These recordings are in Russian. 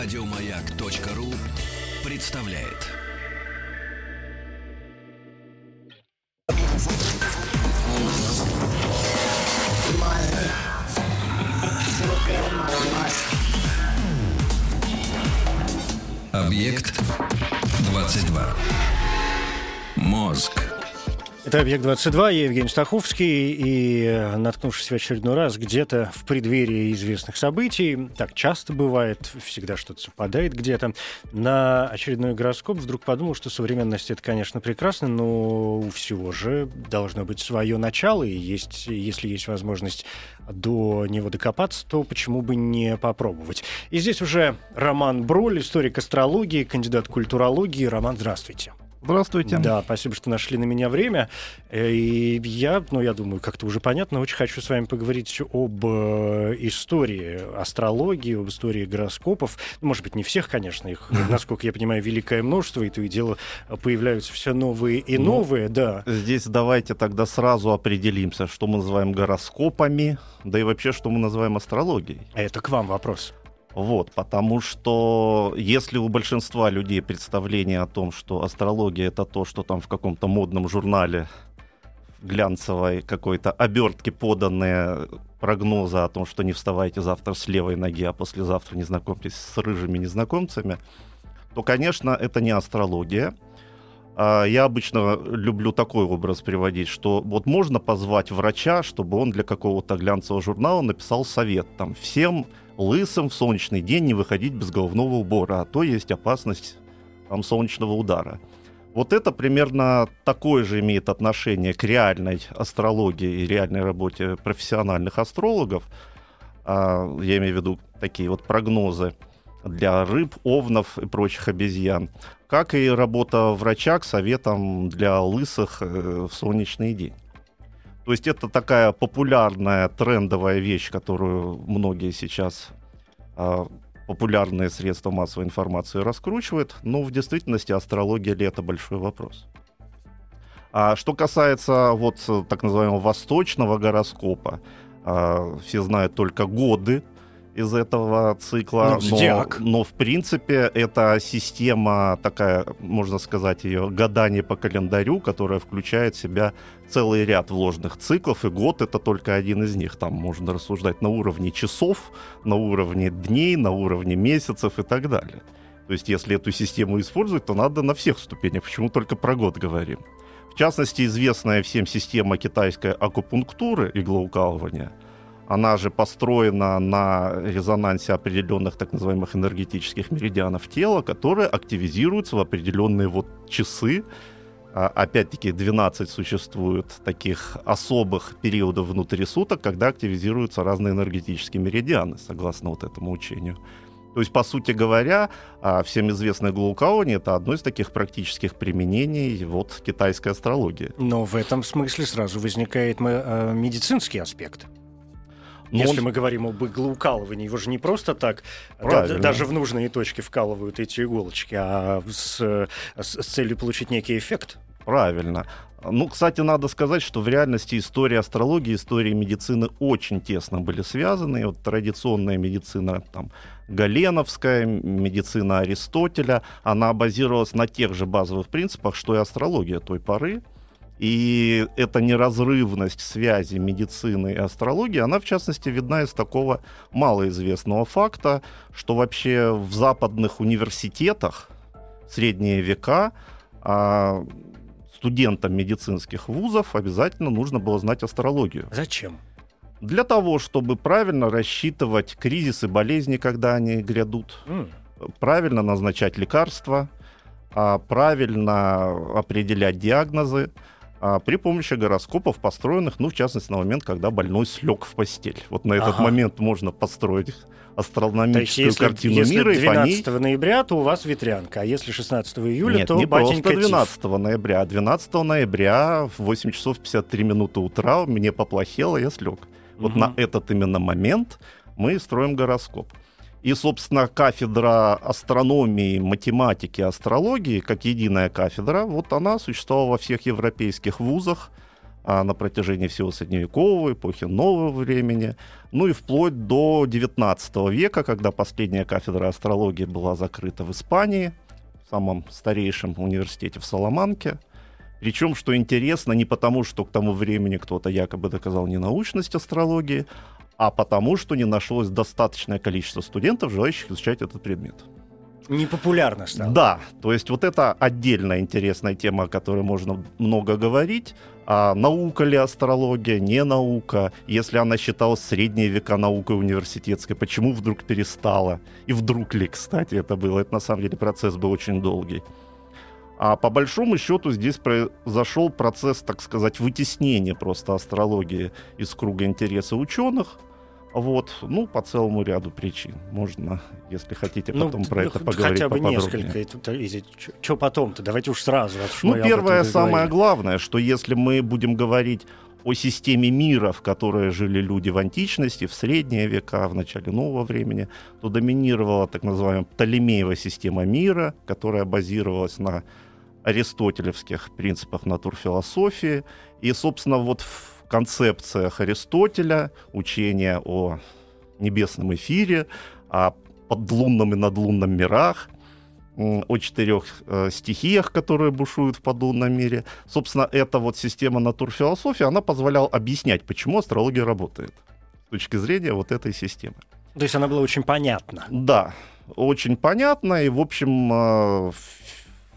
Радиомаяк.ру представляет. Объект 22. Мозг. Это «Объект-22», я Евгений Стаховский, и, э, наткнувшись в очередной раз где-то в преддверии известных событий, так часто бывает, всегда что-то совпадает где-то, на очередной гороскоп вдруг подумал, что современность — это, конечно, прекрасно, но у всего же должно быть свое начало, и есть, если есть возможность до него докопаться, то почему бы не попробовать. И здесь уже Роман Броль, историк астрологии, кандидат культурологии. Роман, здравствуйте. Здравствуйте. Да, спасибо, что нашли на меня время. Э, и я, ну, я думаю, как-то уже понятно, очень хочу с вами поговорить об э, истории астрологии, об истории гороскопов. Ну, может быть, не всех, конечно, их, насколько я понимаю, великое множество, и то и дело появляются все новые и ну, новые, да. Здесь давайте тогда сразу определимся, что мы называем гороскопами, да и вообще, что мы называем астрологией. Это к вам вопрос. Вот, потому что если у большинства людей представление о том, что астрология это то, что там в каком-то модном журнале глянцевой какой-то обертке поданные прогнозы о том, что не вставайте завтра с левой ноги, а послезавтра не знакомьтесь с рыжими незнакомцами, то, конечно, это не астрология. А я обычно люблю такой образ приводить, что вот можно позвать врача, чтобы он для какого-то глянцевого журнала написал совет там всем лысым в солнечный день не выходить без головного убора, а то есть опасность там, солнечного удара. Вот это примерно такое же имеет отношение к реальной астрологии и реальной работе профессиональных астрологов. А, я имею в виду такие вот прогнозы для рыб, овнов и прочих обезьян, как и работа врача к советам для лысых э, в солнечный день. То есть это такая популярная трендовая вещь, которую многие сейчас э, популярные средства массовой информации раскручивают, но в действительности астрология ли это большой вопрос. А что касается вот так называемого восточного гороскопа, э, все знают только годы, из этого цикла. Ну, но, но, в принципе, это система такая, можно сказать, ее гадание по календарю, которая включает в себя целый ряд вложенных циклов, и год это только один из них. Там можно рассуждать на уровне часов, на уровне дней, на уровне месяцев и так далее. То есть, если эту систему использовать, то надо на всех ступенях. Почему только про год говорим? В частности, известная всем система китайской акупунктуры, иглоукалывания – она же построена на резонансе определенных так называемых энергетических меридианов тела, которые активизируются в определенные вот часы. А, опять-таки 12 существует таких особых периодов внутри суток, когда активизируются разные энергетические меридианы, согласно вот этому учению. То есть, по сути говоря, а, всем известное глаукаони — это одно из таких практических применений вот китайской астрологии. Но в этом смысле сразу возникает э, медицинский аспект. Но Если он... мы говорим об иглоукалывании, его же не просто так, да, даже в нужные точки вкалывают эти иголочки, а с, с, с целью получить некий эффект. Правильно. Ну, кстати, надо сказать, что в реальности история астрологии, история медицины очень тесно были связаны. И вот традиционная медицина, там, Галеновская, медицина Аристотеля, она базировалась на тех же базовых принципах, что и астрология той поры. И эта неразрывность связи медицины и астрологии, она в частности видна из такого малоизвестного факта, что вообще в западных университетах средние века а, студентам медицинских вузов обязательно нужно было знать астрологию. Зачем? Для того, чтобы правильно рассчитывать кризисы, болезни, когда они грядут, mm. правильно назначать лекарства, а, правильно определять диагнозы, а, при помощи гороскопов, построенных, ну, в частности, на момент, когда больной слег в постель. Вот на этот ага. момент можно построить астрономическую есть, если, картину если мира. 12 и по ней... ноября, то у вас ветрянка, а если 16 июля, Нет, то не батенька просто 12 тиф. ноября, а 12 ноября в 8 часов 53 минуты утра мне поплохело, я слег. Вот угу. на этот именно момент мы строим гороскоп. И, собственно, кафедра астрономии, математики, астрологии, как единая кафедра, вот она существовала во всех европейских вузах а, на протяжении всего средневекового, эпохи нового времени, ну и вплоть до 19 века, когда последняя кафедра астрологии была закрыта в Испании, в самом старейшем университете в Саламанке. Причем, что интересно, не потому, что к тому времени кто-то якобы доказал ненаучность астрологии, а потому, что не нашлось достаточное количество студентов, желающих изучать этот предмет. Непопулярно стало. Да, то есть вот это отдельная интересная тема, о которой можно много говорить. А наука ли астрология, не наука? Если она считалась средние века наукой университетской, почему вдруг перестала? И вдруг ли, кстати, это было? Это на самом деле процесс был очень долгий. А по большому счету здесь произошел процесс, так сказать, вытеснения просто астрологии из круга интереса ученых. Вот, ну, по целому ряду причин. Можно, если хотите, ну, потом ну, про это поговорить Хотя бы несколько. Что потом-то? Давайте уж сразу. Ну, первое, самое главное, что если мы будем говорить о системе мира, в которой жили люди в античности, в средние века, в начале нового времени, то доминировала так называемая Птолемеева система мира, которая базировалась на аристотелевских принципах натурфилософии. И, собственно, вот в концепциях Аристотеля, учения о небесном эфире, о подлунном и надлунном мирах, о четырех э, стихиях, которые бушуют в подлунном мире. Собственно, эта вот система натурфилософии, она позволяла объяснять, почему астрология работает с точки зрения вот этой системы. То есть она была очень понятна. Да, очень понятна, и, в общем, э,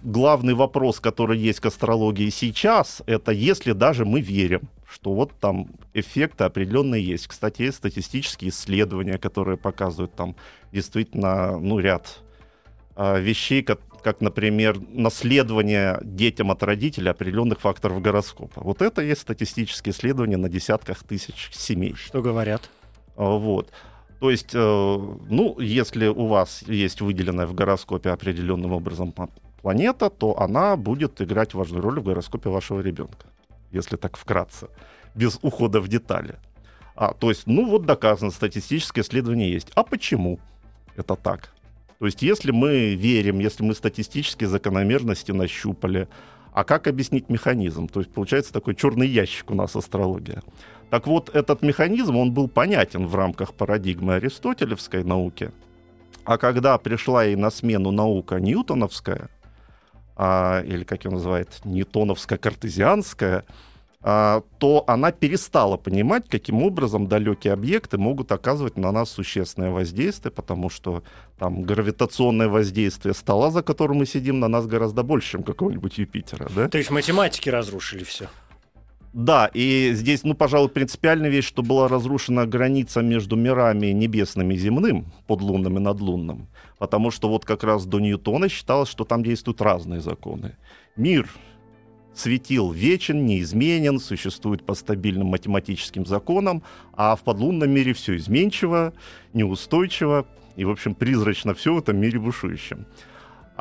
главный вопрос, который есть к астрологии сейчас, это если даже мы верим, что вот там эффекты определенные есть. Кстати, есть статистические исследования, которые показывают там действительно ну, ряд э, вещей, как, как, например, наследование детям от родителей определенных факторов гороскопа. Вот это есть статистические исследования на десятках тысяч семей. Что говорят? Э, вот. То есть, э, ну, если у вас есть выделенная в гороскопе определенным образом планета, то она будет играть важную роль в гороскопе вашего ребенка если так вкратце, без ухода в детали. А, то есть, ну вот доказано, статистическое исследование есть. А почему это так? То есть, если мы верим, если мы статистические закономерности нащупали, а как объяснить механизм? То есть, получается такой черный ящик у нас астрология. Так вот, этот механизм, он был понятен в рамках парадигмы аристотелевской науки. А когда пришла и на смену наука ньютоновская – а, или как ее называют, ньютоновско-картезианская, а, то она перестала понимать, каким образом далекие объекты могут оказывать на нас существенное воздействие, потому что там гравитационное воздействие стола, за которым мы сидим, на нас гораздо больше, чем какого-нибудь Юпитера. Да? То есть математики разрушили все. Да, и здесь, ну, пожалуй, принципиальная вещь, что была разрушена граница между мирами небесным и земным, подлунным и надлунным, потому что вот как раз до Ньютона считалось, что там действуют разные законы. Мир светил вечен, неизменен, существует по стабильным математическим законам, а в подлунном мире все изменчиво, неустойчиво и, в общем, призрачно все в этом мире бушующем.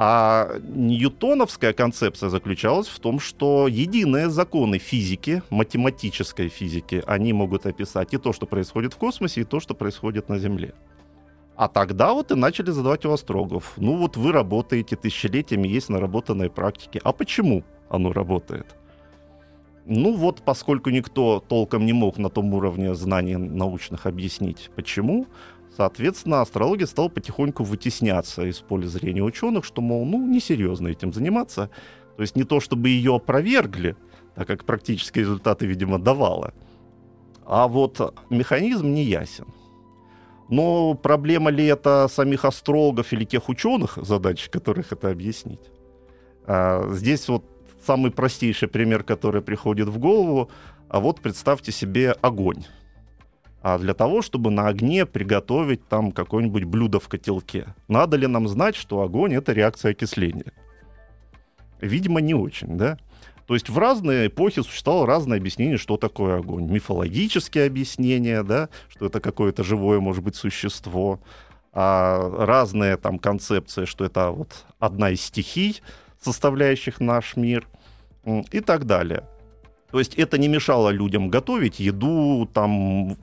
А ньютоновская концепция заключалась в том, что единые законы физики, математической физики, они могут описать и то, что происходит в космосе, и то, что происходит на Земле. А тогда вот и начали задавать у астрологов. Ну вот вы работаете тысячелетиями, есть наработанные практики. А почему оно работает? Ну вот, поскольку никто толком не мог на том уровне знаний научных объяснить, почему, Соответственно, астрология стала потихоньку вытесняться из поля зрения ученых, что, мол, ну, несерьезно этим заниматься. То есть не то, чтобы ее опровергли, так как практические результаты, видимо, давала, а вот механизм не ясен. Но проблема ли это самих астрологов или тех ученых, задача которых это объяснить? А, здесь вот самый простейший пример, который приходит в голову, а вот представьте себе огонь а для того, чтобы на огне приготовить там какое-нибудь блюдо в котелке. Надо ли нам знать, что огонь — это реакция окисления? Видимо, не очень, да? То есть в разные эпохи существовало разное объяснение, что такое огонь. Мифологические объяснения, да, что это какое-то живое, может быть, существо. А разные там концепции, что это вот одна из стихий, составляющих наш мир и так далее. То есть это не мешало людям готовить еду, там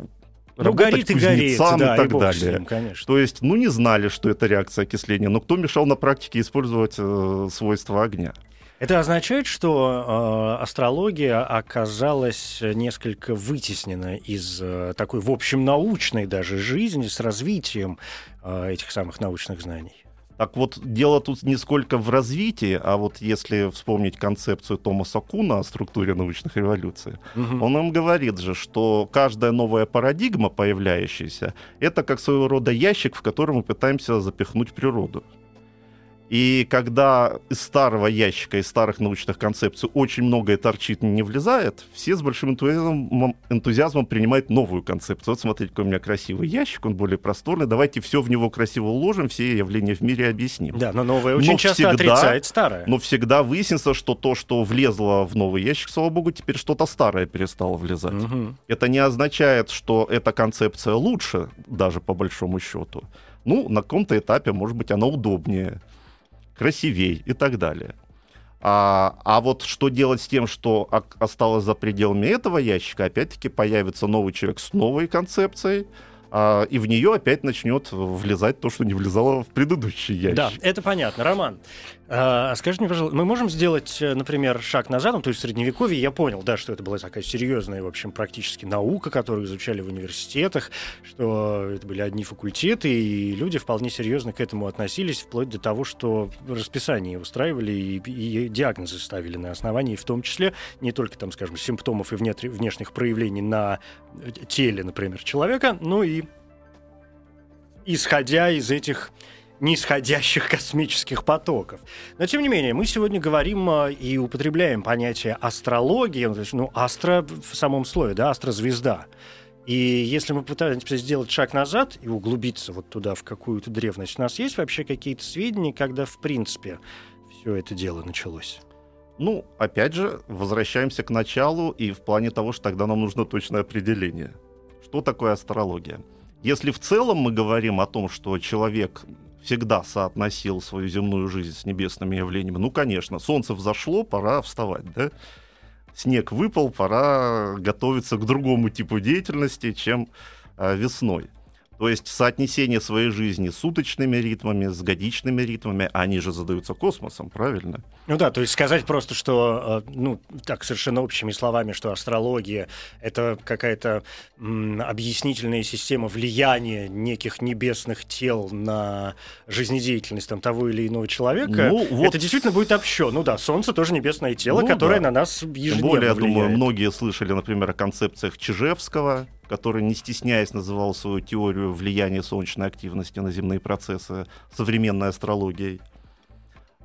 ну, горит и горит, да, и так и далее. Ним, конечно. То есть, ну, не знали, что это реакция окисления, но кто мешал на практике использовать э, свойства огня? Это означает, что э, астрология оказалась несколько вытеснена из э, такой, в общем, научной даже жизни с развитием э, этих самых научных знаний. Так вот, дело тут не сколько в развитии, а вот если вспомнить концепцию Томаса Куна о структуре научных революций, угу. он нам говорит же, что каждая новая парадигма, появляющаяся, это как своего рода ящик, в котором мы пытаемся запихнуть природу. И когда из старого ящика, из старых научных концепций очень многое торчит и не влезает, все с большим энтузиазмом, энтузиазмом принимают новую концепцию. Вот смотрите, какой у меня красивый ящик, он более просторный, давайте все в него красиво уложим, все явления в мире объясним. Да, но новое очень но часто всегда, отрицает старое. Но всегда выяснится, что то, что влезло в новый ящик, слава богу, теперь что-то старое перестало влезать. Угу. Это не означает, что эта концепция лучше, даже по большому счету. Ну, на каком-то этапе, может быть, она удобнее красивей и так далее. А, а вот что делать с тем, что осталось за пределами этого ящика, опять-таки появится новый человек с новой концепцией, а, и в нее опять начнет влезать то, что не влезало в предыдущий ящик. Да, это понятно. Роман, а, скажите мне, пожалуйста, мы можем сделать, э, например, шаг назад, ну, то есть в Средневековье, я понял, да, что это была такая серьезная, в общем, практически наука, которую изучали в университетах, что это были одни факультеты, и люди вполне серьезно к этому относились, вплоть до того, что расписание устраивали и, и диагнозы ставили на основании, в том числе не только, там, скажем, симптомов и внешних проявлений на теле, например, человека, но и исходя из этих нисходящих космических потоков. Но, тем не менее, мы сегодня говорим а, и употребляем понятие астрологии, ну, ну, астро в самом слове, да, астрозвезда. И если мы пытаемся сделать шаг назад и углубиться вот туда, в какую-то древность, у нас есть вообще какие-то сведения, когда, в принципе, все это дело началось? Ну, опять же, возвращаемся к началу, и в плане того, что тогда нам нужно точное определение. Что такое астрология? Если в целом мы говорим о том, что человек всегда соотносил свою земную жизнь с небесными явлениями. Ну, конечно, солнце взошло, пора вставать, да? Снег выпал, пора готовиться к другому типу деятельности, чем э, весной. То есть соотнесение своей жизни с суточными ритмами, с годичными ритмами, они же задаются космосом, правильно? Ну да, то есть сказать просто, что, э, ну, так совершенно общими словами, что астрология — это какая-то м, объяснительная система влияния неких небесных тел на жизнедеятельность там, того или иного человека, ну, вот... это действительно будет общо. Ну да, Солнце тоже небесное тело, ну, которое да. на нас ежедневно Тем более, влияет. я думаю, многие слышали, например, о концепциях Чижевского, который, не стесняясь, называл свою теорию влияния солнечной активности на земные процессы современной астрологией.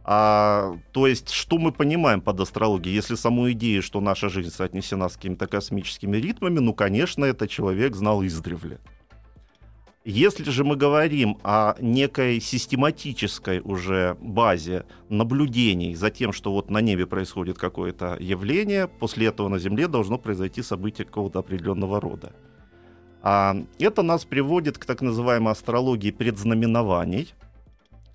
А, то есть, что мы понимаем под астрологией? Если саму идею, что наша жизнь соотнесена с какими-то космическими ритмами, ну, конечно, это человек знал издревле. Если же мы говорим о некой систематической уже базе наблюдений за тем, что вот на небе происходит какое-то явление, после этого на Земле должно произойти событие какого-то определенного рода. А это нас приводит к так называемой астрологии предзнаменований,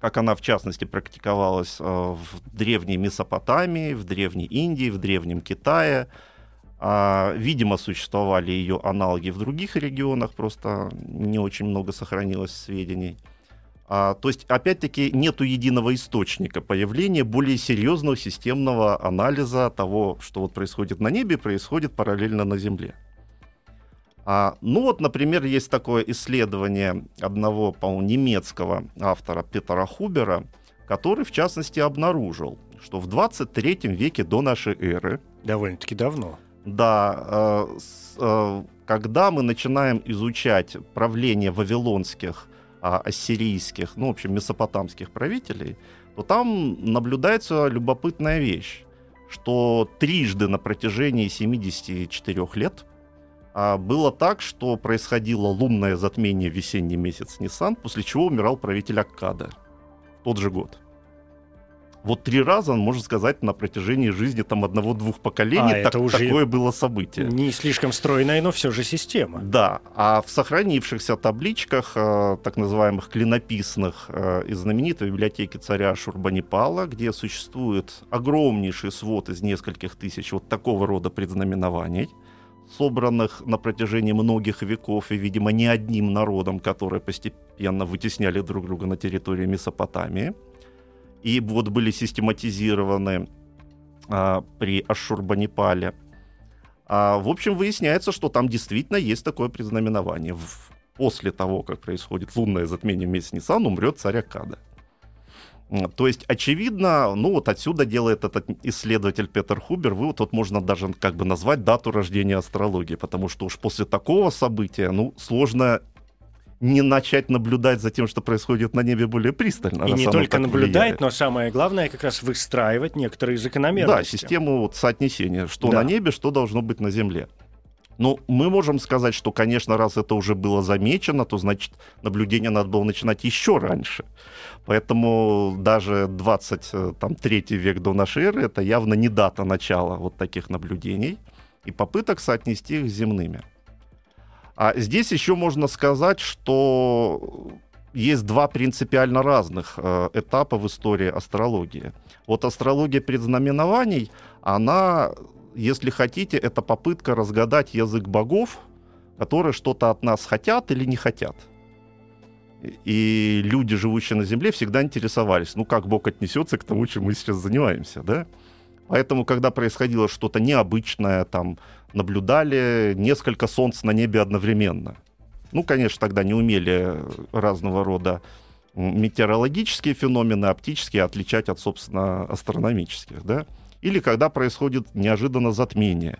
как она в частности практиковалась э, в древней Месопотамии, в древней Индии, в древнем Китае. А, видимо, существовали ее аналоги в других регионах, просто не очень много сохранилось сведений. А, то есть, опять-таки, нету единого источника появления более серьезного системного анализа того, что вот происходит на небе, происходит параллельно на Земле. А, ну вот, например, есть такое исследование одного, по-моему, немецкого автора Петера Хубера, который, в частности, обнаружил, что в 23 веке до нашей эры... Довольно-таки давно. Да, э, с, э, когда мы начинаем изучать правление вавилонских, э, ассирийских, ну, в общем, месопотамских правителей, то там наблюдается любопытная вещь, что трижды на протяжении 74 лет – было так, что происходило лунное затмение в весенний месяц Ниссан, после чего умирал правитель Аккада. Тот же год. Вот три раза, он можно сказать, на протяжении жизни там одного-двух поколений а, так, это уже такое было событие. Не слишком стройная, но все же система. Да, а в сохранившихся табличках, э, так называемых клинописных, э, из знаменитой библиотеки царя Шурбанипала, где существует огромнейший свод из нескольких тысяч вот такого рода предзнаменований, собранных на протяжении многих веков и, видимо, не одним народом, которые постепенно вытесняли друг друга на территории Месопотамии. И вот были систематизированы а, при Ашурбанипале. А, в общем, выясняется, что там действительно есть такое предзнаменование. В, после того, как происходит лунное затмение вместе с Ниссан, умрет царь Акада. То есть, очевидно, ну вот отсюда делает этот исследователь Петер Хубер вывод, вот можно даже как бы назвать дату рождения астрологии, потому что уж после такого события, ну, сложно не начать наблюдать за тем, что происходит на небе более пристально. И не только наблюдать, влияет. но самое главное как раз выстраивать некоторые закономерности. Да, систему вот соотнесения, что да. на небе, что должно быть на Земле. Ну, мы можем сказать, что, конечно, раз это уже было замечено, то, значит, наблюдение надо было начинать еще раньше. Поэтому даже 23 э, век до нашей эры это явно не дата начала вот таких наблюдений и попыток соотнести их с земными. А здесь еще можно сказать, что есть два принципиально разных э, этапа в истории астрологии. Вот астрология предзнаменований, она если хотите, это попытка разгадать язык богов, которые что-то от нас хотят или не хотят. И люди, живущие на Земле, всегда интересовались, ну как Бог отнесется к тому, чем мы сейчас занимаемся, да? Поэтому, когда происходило что-то необычное, там, наблюдали несколько солнц на небе одновременно. Ну, конечно, тогда не умели разного рода метеорологические феномены, оптические отличать от, собственно, астрономических, да? Или когда происходит неожиданно затмение,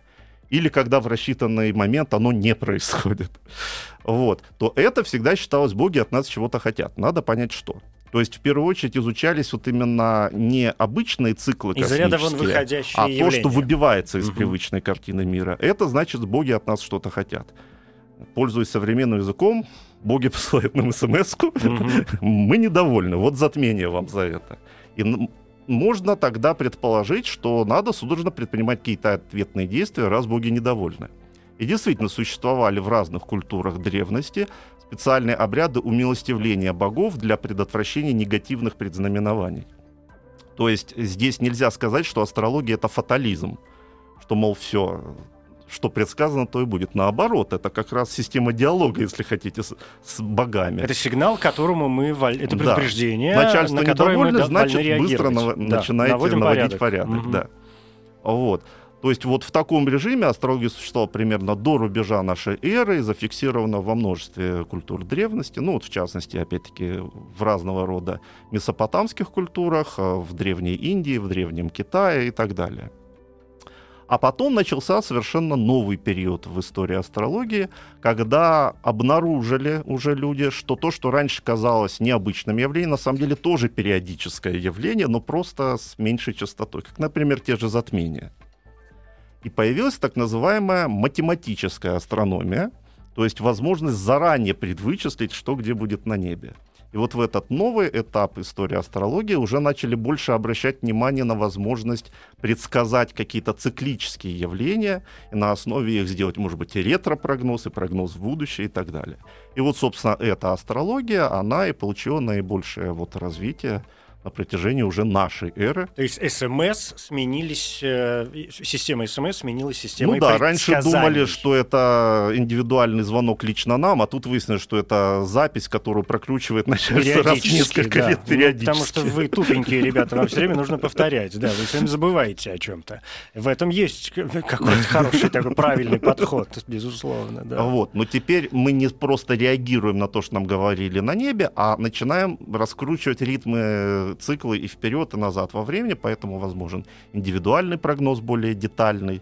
или когда в рассчитанный момент оно не происходит, вот, то это всегда считалось, боги от нас чего-то хотят. Надо понять, что. То есть в первую очередь изучались вот именно не обычные циклы Из космические, а явления. то, что выбивается из угу. привычной картины мира. Это значит, боги от нас что-то хотят. Пользуясь современным языком, боги посылают нам смс угу. мы недовольны, вот затмение вам за это. И можно тогда предположить, что надо судорожно предпринимать какие-то ответные действия, раз боги недовольны. И действительно существовали в разных культурах древности специальные обряды умилостивления богов для предотвращения негативных предзнаменований. То есть здесь нельзя сказать, что астрология это фатализм, что, мол, все, что предсказано, то и будет. Наоборот, это как раз система диалога, если хотите, с, с богами. Это сигнал, которому мы... Это предупреждение, да. Начальство на которое мы значит, быстро на, да, начинаете наводить порядок. порядок угу. да. Вот. То есть вот в таком режиме астрология существовала примерно до рубежа нашей эры и зафиксирована во множестве культур древности, ну вот в частности, опять-таки, в разного рода месопотамских культурах, э, в Древней Индии, в Древнем Китае и так далее. А потом начался совершенно новый период в истории астрологии, когда обнаружили уже люди, что то, что раньше казалось необычным явлением, на самом деле тоже периодическое явление, но просто с меньшей частотой, как, например, те же затмения. И появилась так называемая математическая астрономия, то есть возможность заранее предвычислить, что где будет на небе. И вот в этот новый этап истории астрологии уже начали больше обращать внимание на возможность предсказать какие-то циклические явления, и на основе их сделать, может быть, и ретро-прогноз, и прогноз в будущее и так далее. И вот, собственно, эта астрология, она и получила наибольшее вот развитие на протяжении уже нашей эры. То есть СМС сменились, э, система СМС сменилась системой Ну да, раньше думали, что это индивидуальный звонок лично нам, а тут выяснилось, что это запись, которую прокручивает начальство раз в несколько да. лет периодически. Ну, потому что вы тупенькие ребята, вам все время нужно повторять, да, вы все время забываете о чем-то. В этом есть какой-то хороший такой правильный подход, безусловно, да. Вот, но теперь мы не просто реагируем на то, что нам говорили на небе, а начинаем раскручивать ритмы циклы и вперед, и назад во времени, поэтому возможен индивидуальный прогноз более детальный,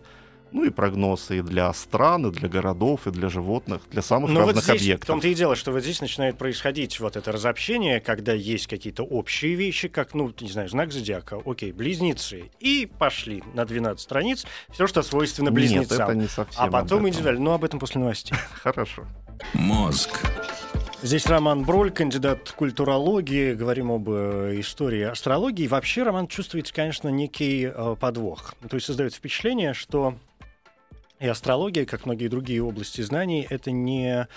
ну и прогнозы и для стран, и для городов, и для животных, для самых Но разных вот здесь, объектов. В том-то и дело, что вот здесь начинает происходить вот это разобщение, когда есть какие-то общие вещи, как, ну, не знаю, знак зодиака, окей, близнецы, и пошли на 12 страниц все, что свойственно близнецам. Нет, это не совсем А потом индивидуально, ну, об этом после новостей. Хорошо. Мозг. Здесь Роман Броль, кандидат культурологии. Говорим об э, истории астрологии. Вообще Роман чувствуется, конечно, некий э, подвох. То есть создает впечатление, что и астрология, как многие другие области знаний, это не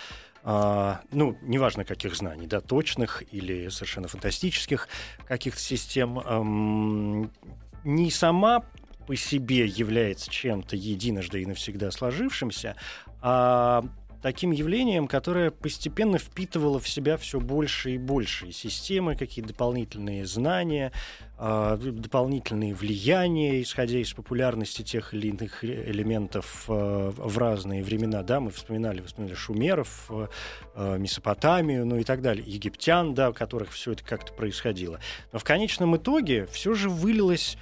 а, ну, неважно каких знаний, да, точных или совершенно фантастических каких-то систем, эм, не сама по себе является чем-то единожды и навсегда сложившимся, а таким явлением, которое постепенно впитывало в себя все больше и больше системы, какие-то дополнительные знания, а, дополнительные влияния, исходя из популярности тех или иных элементов а, в разные времена. Да, мы вспоминали, вспоминали шумеров, а, Месопотамию, ну и так далее, египтян, да, у которых все это как-то происходило. Но в конечном итоге все же вылилось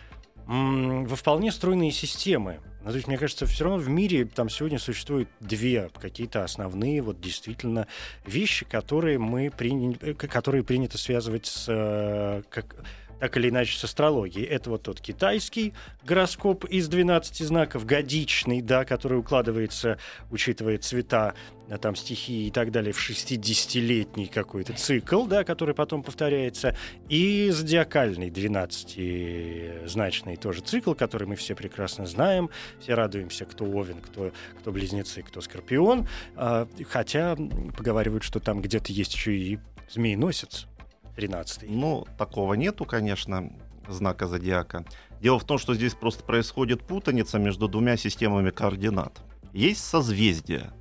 во вполне стройные системы. Ну, то есть, мне кажется, все равно в мире там сегодня существует две какие-то основные вот действительно вещи, которые мы приня... Э, которые принято связывать с э, как так или иначе с астрологией. Это вот тот китайский гороскоп из 12 знаков, годичный, да, который укладывается, учитывая цвета, а там стихии и так далее, в 60-летний какой-то цикл, да, который потом повторяется, и зодиакальный 12-значный тоже цикл, который мы все прекрасно знаем, все радуемся, кто Овен, кто, кто Близнецы, кто Скорпион, а, хотя поговаривают, что там где-то есть еще и змееносец, 13 Ну, такого нету, конечно, знака зодиака. Дело в том, что здесь просто происходит путаница между двумя системами координат. Есть созвездия,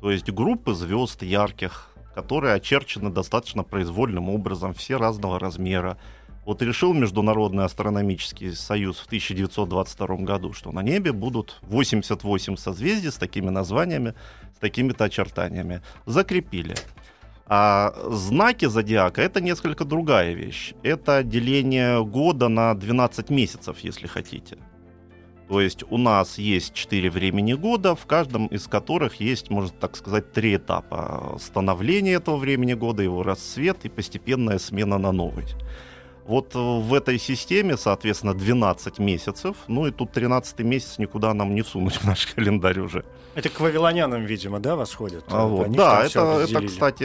то есть группы звезд ярких, которые очерчены достаточно произвольным образом, все разного размера. Вот решил Международный астрономический союз в 1922 году, что на небе будут 88 созвездий с такими названиями, с такими-то очертаниями. Закрепили. А знаки зодиака это несколько другая вещь. Это деление года на 12 месяцев, если хотите. То есть у нас есть 4 времени года, в каждом из которых есть, можно так сказать, три этапа. Становление этого времени года, его расцвет и постепенная смена на новый. Вот э, в этой системе, соответственно, 12 месяцев. Ну и тут 13 месяц никуда нам не сунуть в наш календарь уже. Это к вавилонянам, видимо, да, восходит? А вот. Да, это, это, кстати,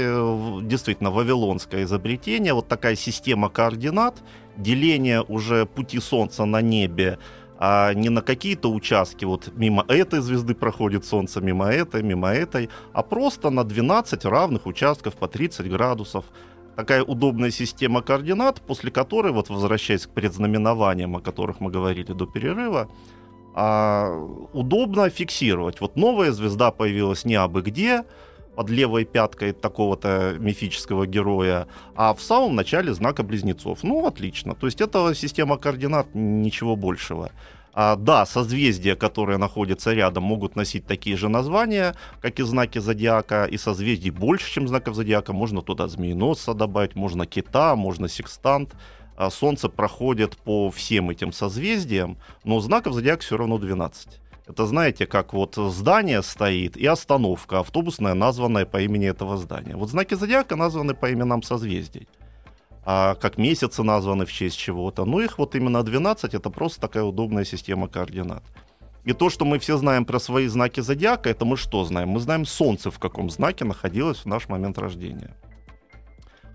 действительно вавилонское изобретение. Вот такая система координат, деление уже пути Солнца на небе а не на какие-то участки, вот мимо этой звезды проходит Солнце, мимо этой, мимо этой, а просто на 12 равных участков по 30 градусов такая удобная система координат, после которой, вот возвращаясь к предзнаменованиям, о которых мы говорили до перерыва, а, удобно фиксировать. Вот новая звезда появилась не абы где, под левой пяткой такого-то мифического героя, а в самом начале знака близнецов. Ну, отлично. То есть это система координат, ничего большего. А, да, созвездия, которые находятся рядом, могут носить такие же названия, как и знаки зодиака, и созвездий больше, чем знаков зодиака. Можно туда змееносца добавить, можно кита, можно секстант. А Солнце проходит по всем этим созвездиям, но знаков зодиака все равно 12. Это знаете, как вот здание стоит и остановка автобусная, названная по имени этого здания. Вот знаки зодиака названы по именам созвездий а как месяцы названы в честь чего-то. Ну, их вот именно 12, это просто такая удобная система координат. И то, что мы все знаем про свои знаки зодиака, это мы что знаем? Мы знаем Солнце, в каком знаке находилось в наш момент рождения.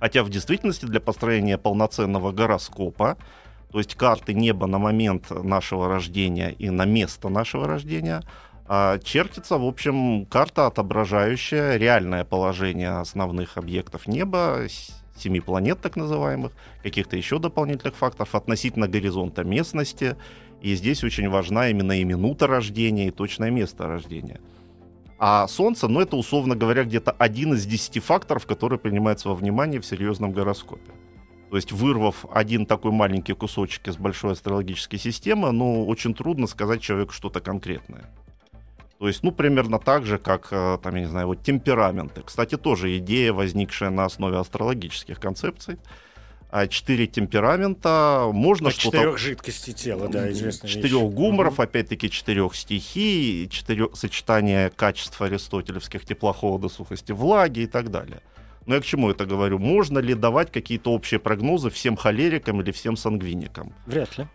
Хотя в действительности для построения полноценного гороскопа, то есть карты неба на момент нашего рождения и на место нашего рождения, а, чертится, в общем, карта, отображающая реальное положение основных объектов неба, семи планет так называемых, каких-то еще дополнительных факторов относительно горизонта местности. И здесь очень важна именно и минута рождения, и точное место рождения. А Солнце, ну это, условно говоря, где-то один из десяти факторов, которые принимаются во внимание в серьезном гороскопе. То есть, вырвав один такой маленький кусочек из большой астрологической системы, ну, очень трудно сказать человеку что-то конкретное. То есть, ну, примерно так же, как, э, там, я не знаю, вот темпераменты. Кстати, тоже идея, возникшая на основе астрологических концепций. А четыре темперамента, можно что-то... Четырех жидкостей тела, да, известно. Четырех вещь. гуморов, угу. опять-таки четырех стихий, четырех сочетания качеств аристотелевских теплохода, сухости, влаги и так далее. Но я к чему это говорю? Можно ли давать какие-то общие прогнозы всем холерикам или всем сангвиникам? Вряд ли.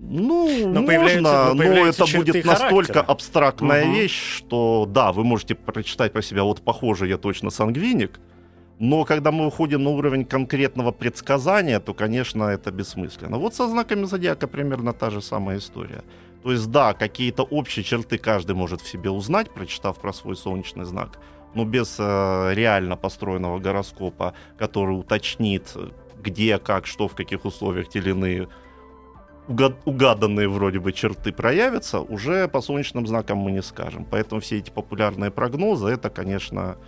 Ну, но можно, но, но это будет настолько характера. абстрактная угу. вещь, что да, вы можете прочитать про себя, вот похоже, я точно сангвиник, но когда мы уходим на уровень конкретного предсказания, то, конечно, это бессмысленно. Вот со знаками зодиака примерно та же самая история. То есть, да, какие-то общие черты каждый может в себе узнать, прочитав про свой солнечный знак, но без э, реально построенного гороскопа, который уточнит, где, как, что, в каких условиях те или иные угаданные вроде бы черты проявятся, уже по солнечным знакам мы не скажем. Поэтому все эти популярные прогнозы, это, конечно,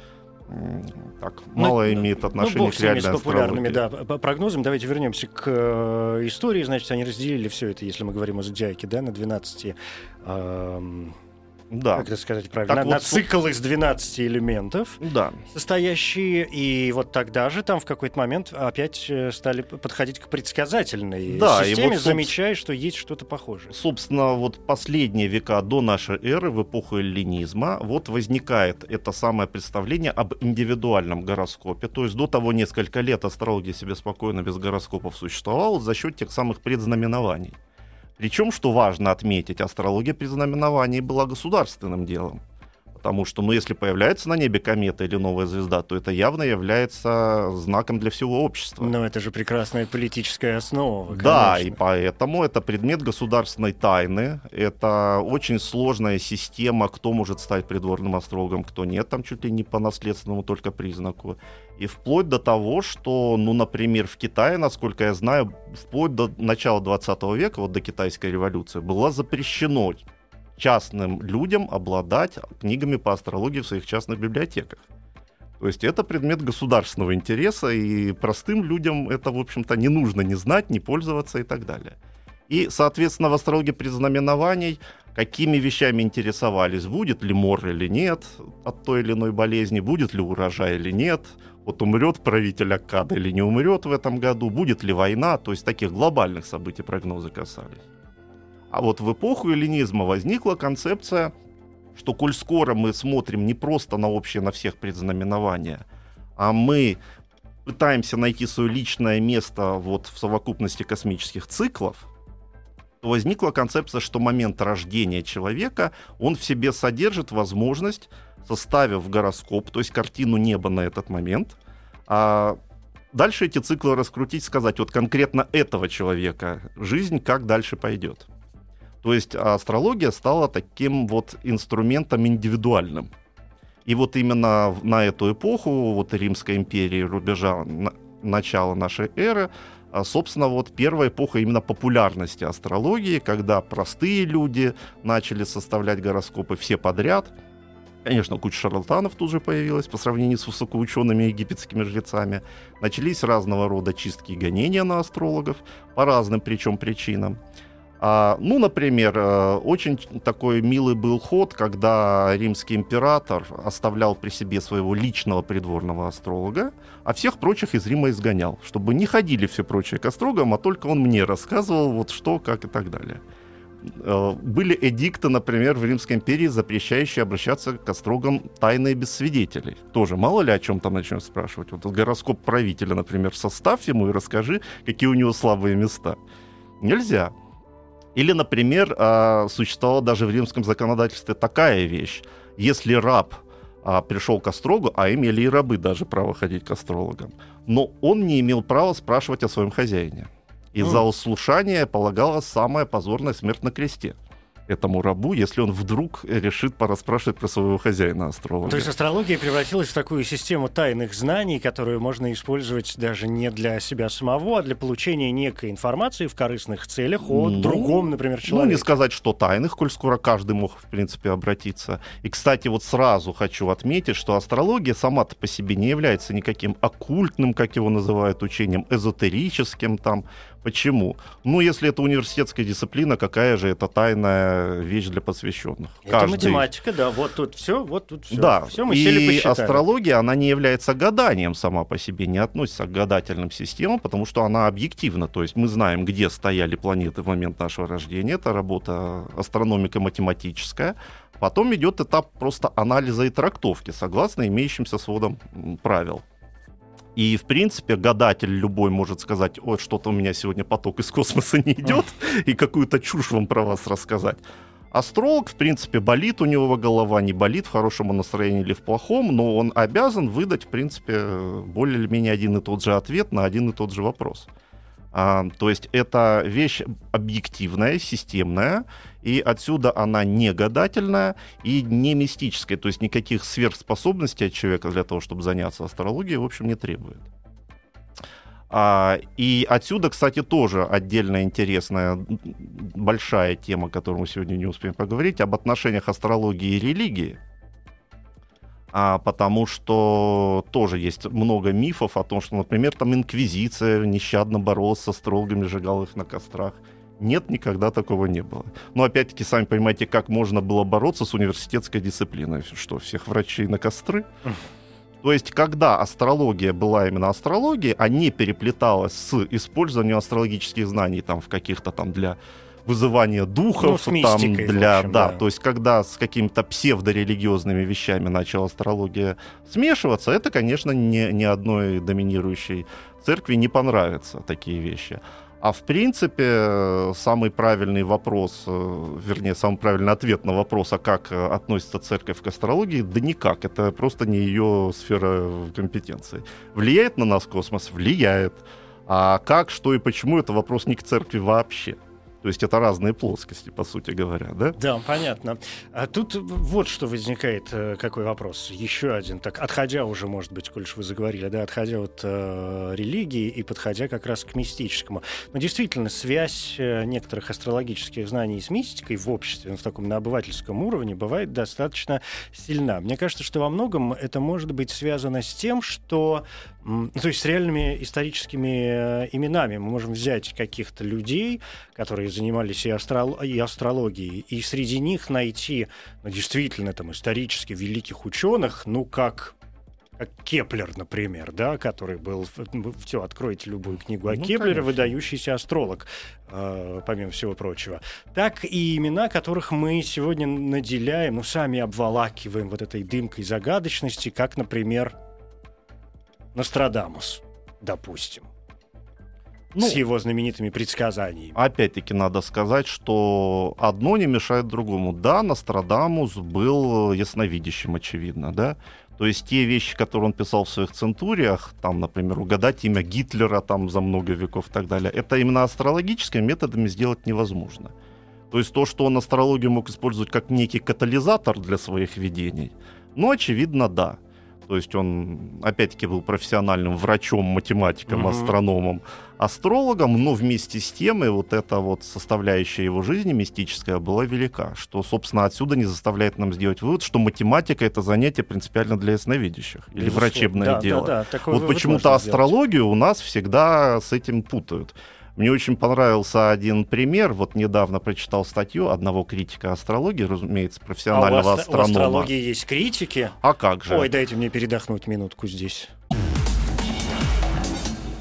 так, мало ну, имеет отношения ну, к реальной с популярными да, прогнозами. Давайте вернемся к э, истории. Значит, они разделили все это, если мы говорим о зодиаке, да, на 12 э, да. как это сказать правильно, так на, вот, на цикл из 12 элементов, да. состоящие, и вот тогда же там в какой-то момент опять э, стали подходить к предсказательной да, системе, и вот, замечая, что есть что-то похожее. Собственно, вот последние века до нашей эры, в эпоху эллинизма, вот возникает это самое представление об индивидуальном гороскопе, то есть до того несколько лет астрология себе спокойно без гороскопов существовала за счет тех самых предзнаменований. Причем, что важно отметить, астрология при знаменовании была государственным делом. Потому что, ну, если появляется на небе комета или новая звезда, то это явно является знаком для всего общества. Но это же прекрасная политическая основа. Конечно. Да, и поэтому это предмет государственной тайны. Это очень сложная система, кто может стать придворным астрологом, кто нет. Там чуть ли не по наследственному только признаку. И вплоть до того, что, ну, например, в Китае, насколько я знаю, вплоть до начала 20 века, вот до китайской революции, было запрещено частным людям обладать книгами по астрологии в своих частных библиотеках. То есть это предмет государственного интереса, и простым людям это, в общем-то, не нужно не знать, не пользоваться и так далее. И, соответственно, в астрологии предзнаменований какими вещами интересовались, будет ли мор или нет от той или иной болезни, будет ли урожай или нет, вот умрет правитель Аккада или не умрет в этом году, будет ли война, то есть таких глобальных событий прогнозы касались. А вот в эпоху эллинизма возникла концепция, что коль скоро мы смотрим не просто на общее на всех предзнаменования, а мы пытаемся найти свое личное место вот в совокупности космических циклов, то возникла концепция, что момент рождения человека, он в себе содержит возможность, составив гороскоп, то есть картину неба на этот момент, а дальше эти циклы раскрутить, сказать, вот конкретно этого человека жизнь как дальше пойдет. То есть астрология стала таким вот инструментом индивидуальным. И вот именно на эту эпоху, вот Римской империи, рубежа на, начала нашей эры, а, собственно, вот первая эпоха именно популярности астрологии, когда простые люди начали составлять гороскопы все подряд. Конечно, куча шарлатанов тут же появилась по сравнению с высокоучеными египетскими жрецами. Начались разного рода чистки и гонения на астрологов по разным причем причинам. А, ну, например, э, очень такой милый был ход, когда римский император оставлял при себе своего личного придворного астролога, а всех прочих из Рима изгонял, чтобы не ходили все прочие к астрологам, а только он мне рассказывал вот что, как и так далее. Э, были эдикты, например, в Римской империи, запрещающие обращаться к астрологам тайно и без свидетелей. Тоже мало ли о чем там начнем спрашивать. Вот гороскоп правителя, например, составь ему и расскажи, какие у него слабые места. Нельзя. Или, например, а, существовала даже в римском законодательстве такая вещь. Если раб а, пришел к астрологу, а имели и рабы даже право ходить к астрологам, но он не имел права спрашивать о своем хозяине. Из-за mm. услушания полагалась самая позорная смерть на кресте этому рабу, если он вдруг решит порасспрашивать про своего хозяина астролога. То есть астрология превратилась в такую систему тайных знаний, которую можно использовать даже не для себя самого, а для получения некой информации в корыстных целях о ну, другом, например, человеке. Ну, не сказать, что тайных, коль скоро каждый мог, в принципе, обратиться. И, кстати, вот сразу хочу отметить, что астрология сама-то по себе не является никаким оккультным, как его называют, учением, эзотерическим там, Почему? Ну, если это университетская дисциплина, какая же это тайная вещь для посвященных? Это Каждый... математика, да, вот тут все, вот тут все. Да, все мы и астрология, она не является гаданием сама по себе, не относится к гадательным системам, потому что она объективна, то есть мы знаем, где стояли планеты в момент нашего рождения, это работа астрономико-математическая, Потом идет этап просто анализа и трактовки, согласно имеющимся сводам правил. И, в принципе, гадатель любой может сказать, вот что-то у меня сегодня поток из космоса не идет, и какую-то чушь вам про вас рассказать. Астролог, в принципе, болит у него голова, не болит в хорошем настроении или в плохом, но он обязан выдать, в принципе, более или менее один и тот же ответ на один и тот же вопрос. То есть это вещь объективная, системная, и отсюда она не гадательная и не мистическая, то есть никаких сверхспособностей от человека для того, чтобы заняться астрологией, в общем, не требует. А, и отсюда, кстати, тоже отдельная интересная большая тема, которую мы сегодня не успеем поговорить, об отношениях астрологии и религии. А, потому что тоже есть много мифов о том, что, например, там инквизиция нещадно боролась со строгами, сжигал их на кострах. Нет, никогда такого не было. Но опять-таки, сами понимаете, как можно было бороться с университетской дисциплиной. Что, всех врачей на костры? То есть, когда астрология была именно астрологией, а не переплеталась с использованием астрологических знаний там в каких-то там для вызывание духов, ну, там для, общем, да, да, то есть когда с какими-то псевдорелигиозными вещами начала астрология смешиваться, это, конечно, не, ни одной доминирующей церкви не понравятся такие вещи. А в принципе, самый правильный вопрос, э, вернее, самый правильный ответ на вопрос, а как э, относится церковь к астрологии, да никак. Это просто не ее сфера компетенции. Влияет на нас космос? Влияет. А как, что и почему, это вопрос не к церкви вообще. То есть это разные плоскости, по сути говоря, да? Да, понятно. А тут вот что возникает, э, какой вопрос. Еще один, так, отходя уже, может быть, коль вы заговорили, да, отходя от э, религии и подходя как раз к мистическому. Но действительно, связь э, некоторых астрологических знаний с мистикой в обществе, ну, в таком на обывательском уровне, бывает достаточно сильна. Мне кажется, что во многом это может быть связано с тем, что ну, то есть с реальными историческими э, именами мы можем взять каких-то людей, которые занимались и, астрол... и астрологией, и среди них найти ну, действительно там исторически великих ученых, ну как как Кеплер, например, да, который был, все, откройте любую книгу о ну, Кеплере, конечно. выдающийся астролог, э, помимо всего прочего. Так и имена, которых мы сегодня наделяем, ну, сами обволакиваем вот этой дымкой загадочности, как, например, Нострадамус, допустим. Ну, с его знаменитыми предсказаниями. Опять-таки надо сказать, что одно не мешает другому. Да, Нострадамус был ясновидящим, очевидно, да. То есть те вещи, которые он писал в своих центуриях, там, например, угадать имя Гитлера там за много веков и так далее, это именно астрологическими методами сделать невозможно. То есть то, что он астрологию мог использовать как некий катализатор для своих видений, ну, очевидно, да. То есть он, опять-таки, был профессиональным врачом, математиком, mm-hmm. астрономом, астрологом, но вместе с тем и вот эта вот составляющая его жизни мистическая была велика, что, собственно, отсюда не заставляет нам сделать вывод, что математика — это занятие принципиально для ясновидящих или врачебное да, дело. Да, да, вот почему-то астрологию у нас всегда с этим путают. Мне очень понравился один пример. Вот недавно прочитал статью одного критика астрологии, разумеется, профессионального а у астронома. У астрологии есть критики? А как же? Ой, дайте мне передохнуть минутку здесь.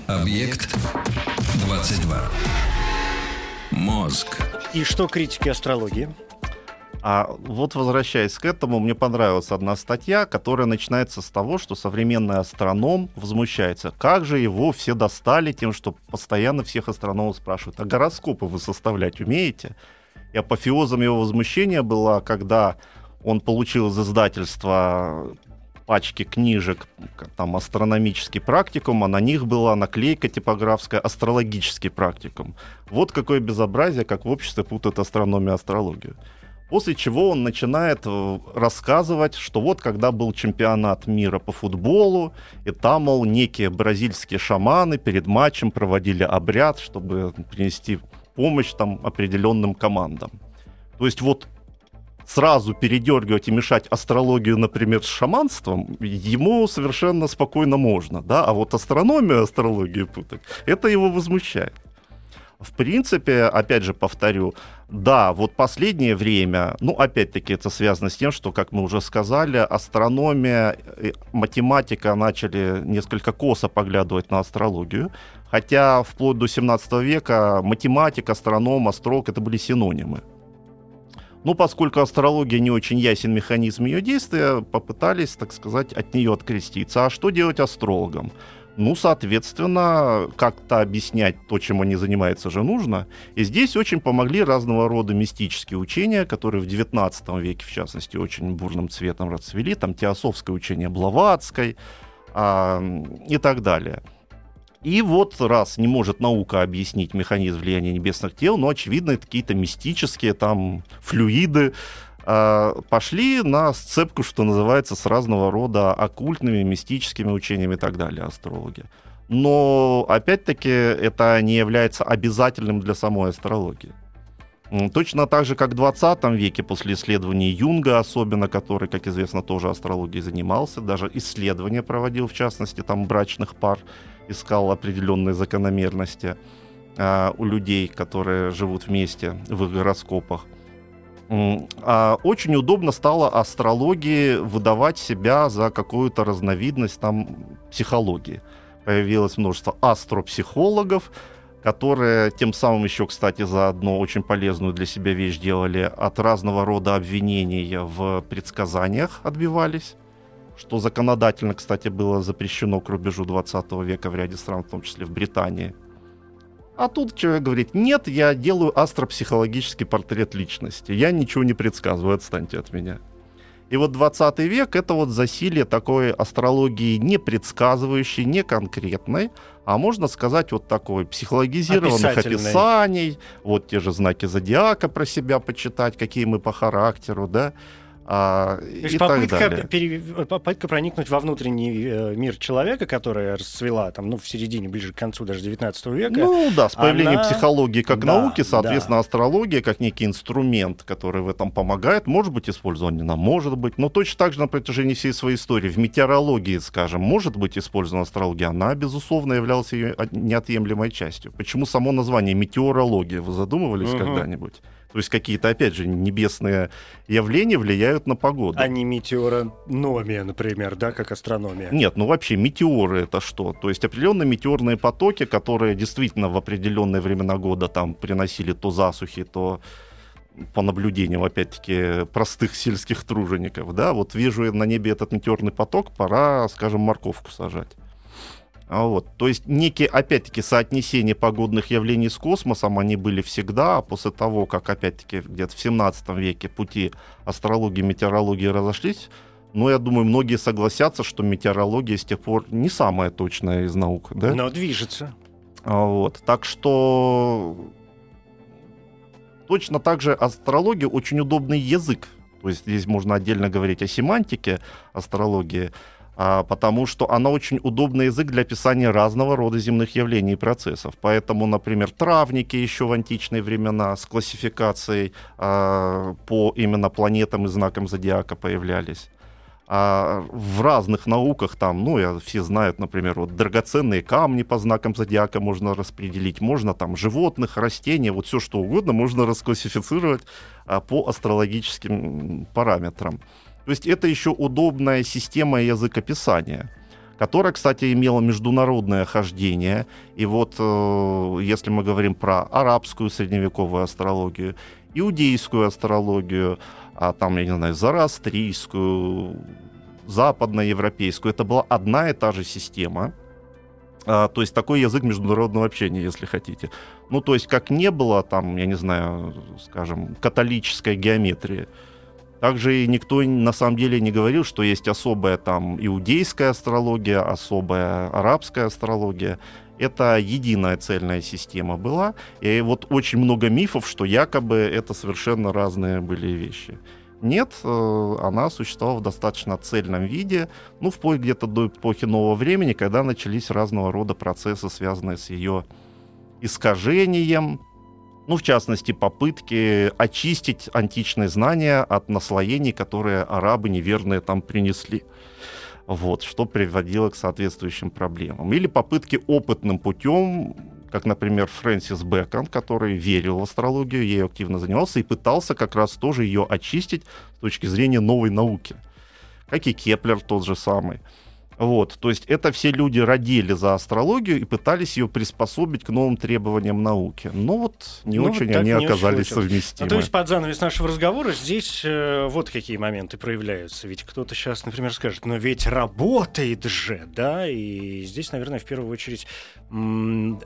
Объект 22. Мозг. И что критики астрологии? А вот возвращаясь к этому, мне понравилась одна статья, которая начинается с того, что современный астроном возмущается. Как же его все достали тем, что постоянно всех астрономов спрашивают, а гороскопы вы составлять умеете? И апофеозом его возмущения было, когда он получил из издательства пачки книжек, там астрономический практикум, а на них была наклейка типографская астрологический практикум. Вот какое безобразие, как в обществе путают астрономию и астрологию. После чего он начинает э, рассказывать, что вот когда был чемпионат мира по футболу, и там, мол, некие бразильские шаманы перед матчем проводили обряд, чтобы принести помощь там определенным командам. То есть вот сразу передергивать и мешать астрологию, например, с шаманством, ему совершенно спокойно можно, да, а вот астрономию астрологию путать, это его возмущает. В принципе, опять же повторю, да, вот последнее время, ну, опять-таки, это связано с тем, что, как мы уже сказали, астрономия, математика начали несколько косо поглядывать на астрологию, хотя вплоть до 17 века математика, астроном, астролог — это были синонимы. Ну, поскольку астрология не очень ясен механизм ее действия, попытались, так сказать, от нее откреститься. А что делать астрологам? Ну, соответственно, как-то объяснять то, чем они занимаются, же нужно. И здесь очень помогли разного рода мистические учения, которые в XIX веке, в частности, очень бурным цветом расцвели. Там теософское учение Блаватской а, и так далее. И вот раз не может наука объяснить механизм влияния небесных тел, но, очевидно, это какие-то мистические там флюиды, пошли на сцепку, что называется, с разного рода оккультными, мистическими учениями и так далее, астрологи. Но, опять-таки, это не является обязательным для самой астрологии. Точно так же, как в 20 веке, после исследований Юнга, особенно, который, как известно, тоже астрологией занимался, даже исследования проводил, в частности, там брачных пар, искал определенные закономерности а, у людей, которые живут вместе в их гороскопах. А очень удобно стало астрологии выдавать себя за какую-то разновидность там психологии. Появилось множество астропсихологов, которые тем самым еще, кстати, заодно очень полезную для себя вещь делали, от разного рода обвинений в предсказаниях отбивались, что законодательно, кстати, было запрещено к рубежу 20 века в ряде стран, в том числе в Британии. А тут человек говорит, нет, я делаю астропсихологический портрет личности, я ничего не предсказываю, отстаньте от меня. И вот 20 век это вот засилие такой астрологии не предсказывающей, не конкретной, а можно сказать вот такой психологизированных описаний, вот те же знаки зодиака про себя почитать, какие мы по характеру, да, а, То есть попытка, пере, попытка проникнуть во внутренний э, мир человека, которая расцвела там, ну, в середине, ближе к концу даже 19 века. Ну да, с появлением она... психологии как да, науки, соответственно, да. астрология как некий инструмент, который в этом помогает, может быть использован, не может быть. Но точно так же на протяжении всей своей истории в метеорологии, скажем, может быть использована астрология. Она, безусловно, являлась ее неотъемлемой частью. Почему само название метеорология? Вы задумывались угу. когда-нибудь? То есть какие-то, опять же, небесные явления влияют на погоду. А не метеорономия, например, да, как астрономия? Нет, ну вообще метеоры это что? То есть определенные метеорные потоки, которые действительно в определенные времена года там приносили то засухи, то по наблюдениям, опять-таки, простых сельских тружеников, да, вот вижу на небе этот метеорный поток, пора, скажем, морковку сажать. А вот. То есть некие, опять-таки, соотнесения погодных явлений с космосом, они были всегда, а после того, как, опять-таки, где-то в 17 веке пути астрологии и метеорологии разошлись, ну, я думаю, многие согласятся, что метеорология с тех пор не самая точная из наук, да? Но движется. А вот. Так что точно так же астрология очень удобный язык. То есть здесь можно отдельно говорить о семантике астрологии а, потому что она очень удобный язык для описания разного рода земных явлений и процессов. Поэтому, например, травники еще в античные времена с классификацией а, по именно планетам и знакам зодиака появлялись. А в разных науках там, ну, я, все знают, например, вот драгоценные камни по знакам зодиака можно распределить, можно там животных, растения, вот все что угодно можно расклассифицировать а, по астрологическим параметрам. То есть это еще удобная система языкописания которая, кстати, имела международное хождение. И вот э, если мы говорим про арабскую средневековую астрологию, иудейскую астрологию, а там, я не знаю, зороастрийскую, западноевропейскую, это была одна и та же система. А, то есть такой язык международного общения, если хотите. Ну, то есть как не было там, я не знаю, скажем, католической геометрии, также никто на самом деле не говорил, что есть особая там иудейская астрология, особая арабская астрология. Это единая цельная система была. И вот очень много мифов, что якобы это совершенно разные были вещи. Нет, э, она существовала в достаточно цельном виде, ну, вплоть где-то до эпохи нового времени, когда начались разного рода процессы, связанные с ее искажением, ну, в частности, попытки очистить античные знания от наслоений, которые арабы неверные там принесли. Вот, что приводило к соответствующим проблемам. Или попытки опытным путем, как, например, Фрэнсис Бэкон, который верил в астрологию, ею активно занимался и пытался как раз тоже ее очистить с точки зрения новой науки. Как и Кеплер тот же самый. Вот, то есть это все люди радели за астрологию и пытались ее приспособить к новым требованиям науки. Но вот не ну, очень они не оказались очень совместимы. Ну, то есть под занавес нашего разговора здесь э, вот какие моменты проявляются. Ведь кто-то сейчас, например, скажет, но ведь работает же, да, и здесь, наверное, в первую очередь м-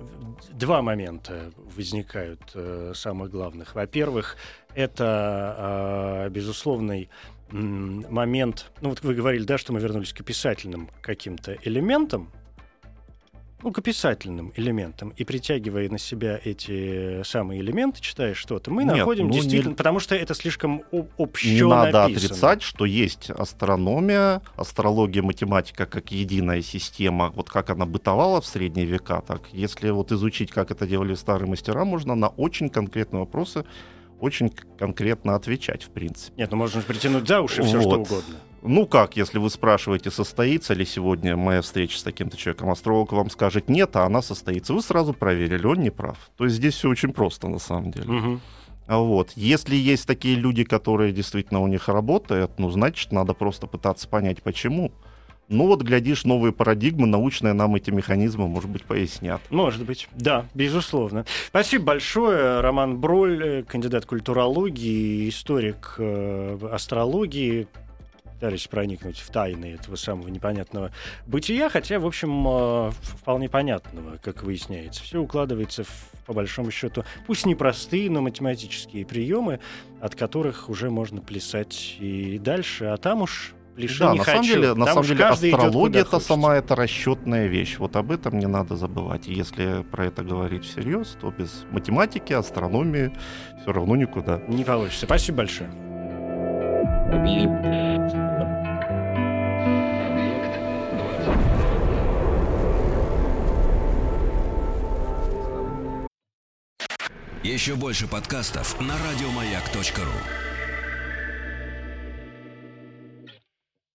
два момента возникают э, самых главных. Во-первых, это э, безусловный момент, ну вот вы говорили, да, что мы вернулись к описательным каким-то элементам, ну, к описательным элементам, и притягивая на себя эти самые элементы, читая что-то, мы Нет, находим ну, действительно, не... потому что это слишком общо Не надо отрицать, что есть астрономия, астрология, математика как единая система, вот как она бытовала в средние века, так если вот изучить, как это делали старые мастера, можно на очень конкретные вопросы очень конкретно отвечать, в принципе. Нет, ну можно же притянуть за уши все, Вот. что угодно. Ну как, если вы спрашиваете, состоится ли сегодня моя встреча с таким-то человеком, астролог вам скажет нет, а она состоится. Вы сразу проверили, он не прав. То есть здесь все очень просто на самом деле. А Вот. Если есть такие люди, которые действительно у них работают, ну, значит, надо просто пытаться понять, почему. Ну вот, глядишь, новые парадигмы, научные нам эти механизмы, может быть, пояснят. Может быть, да, безусловно. Спасибо большое. Роман Броль, кандидат культурологии, историк э, астрологии, пытались проникнуть в тайны этого самого непонятного бытия, хотя, в общем, э, вполне понятного, как выясняется. Все укладывается, в, по большому счету, пусть непростые, но математические приемы, от которых уже можно плясать и дальше, а там уж пляши да, не на хочу. самом деле, на самом деле астрология это хочет. сама эта расчетная вещь. Вот об этом не надо забывать. И если про это говорить всерьез, то без математики, астрономии все равно никуда. Не получится. Спасибо большое. Еще больше подкастов на радиомаяк.ру.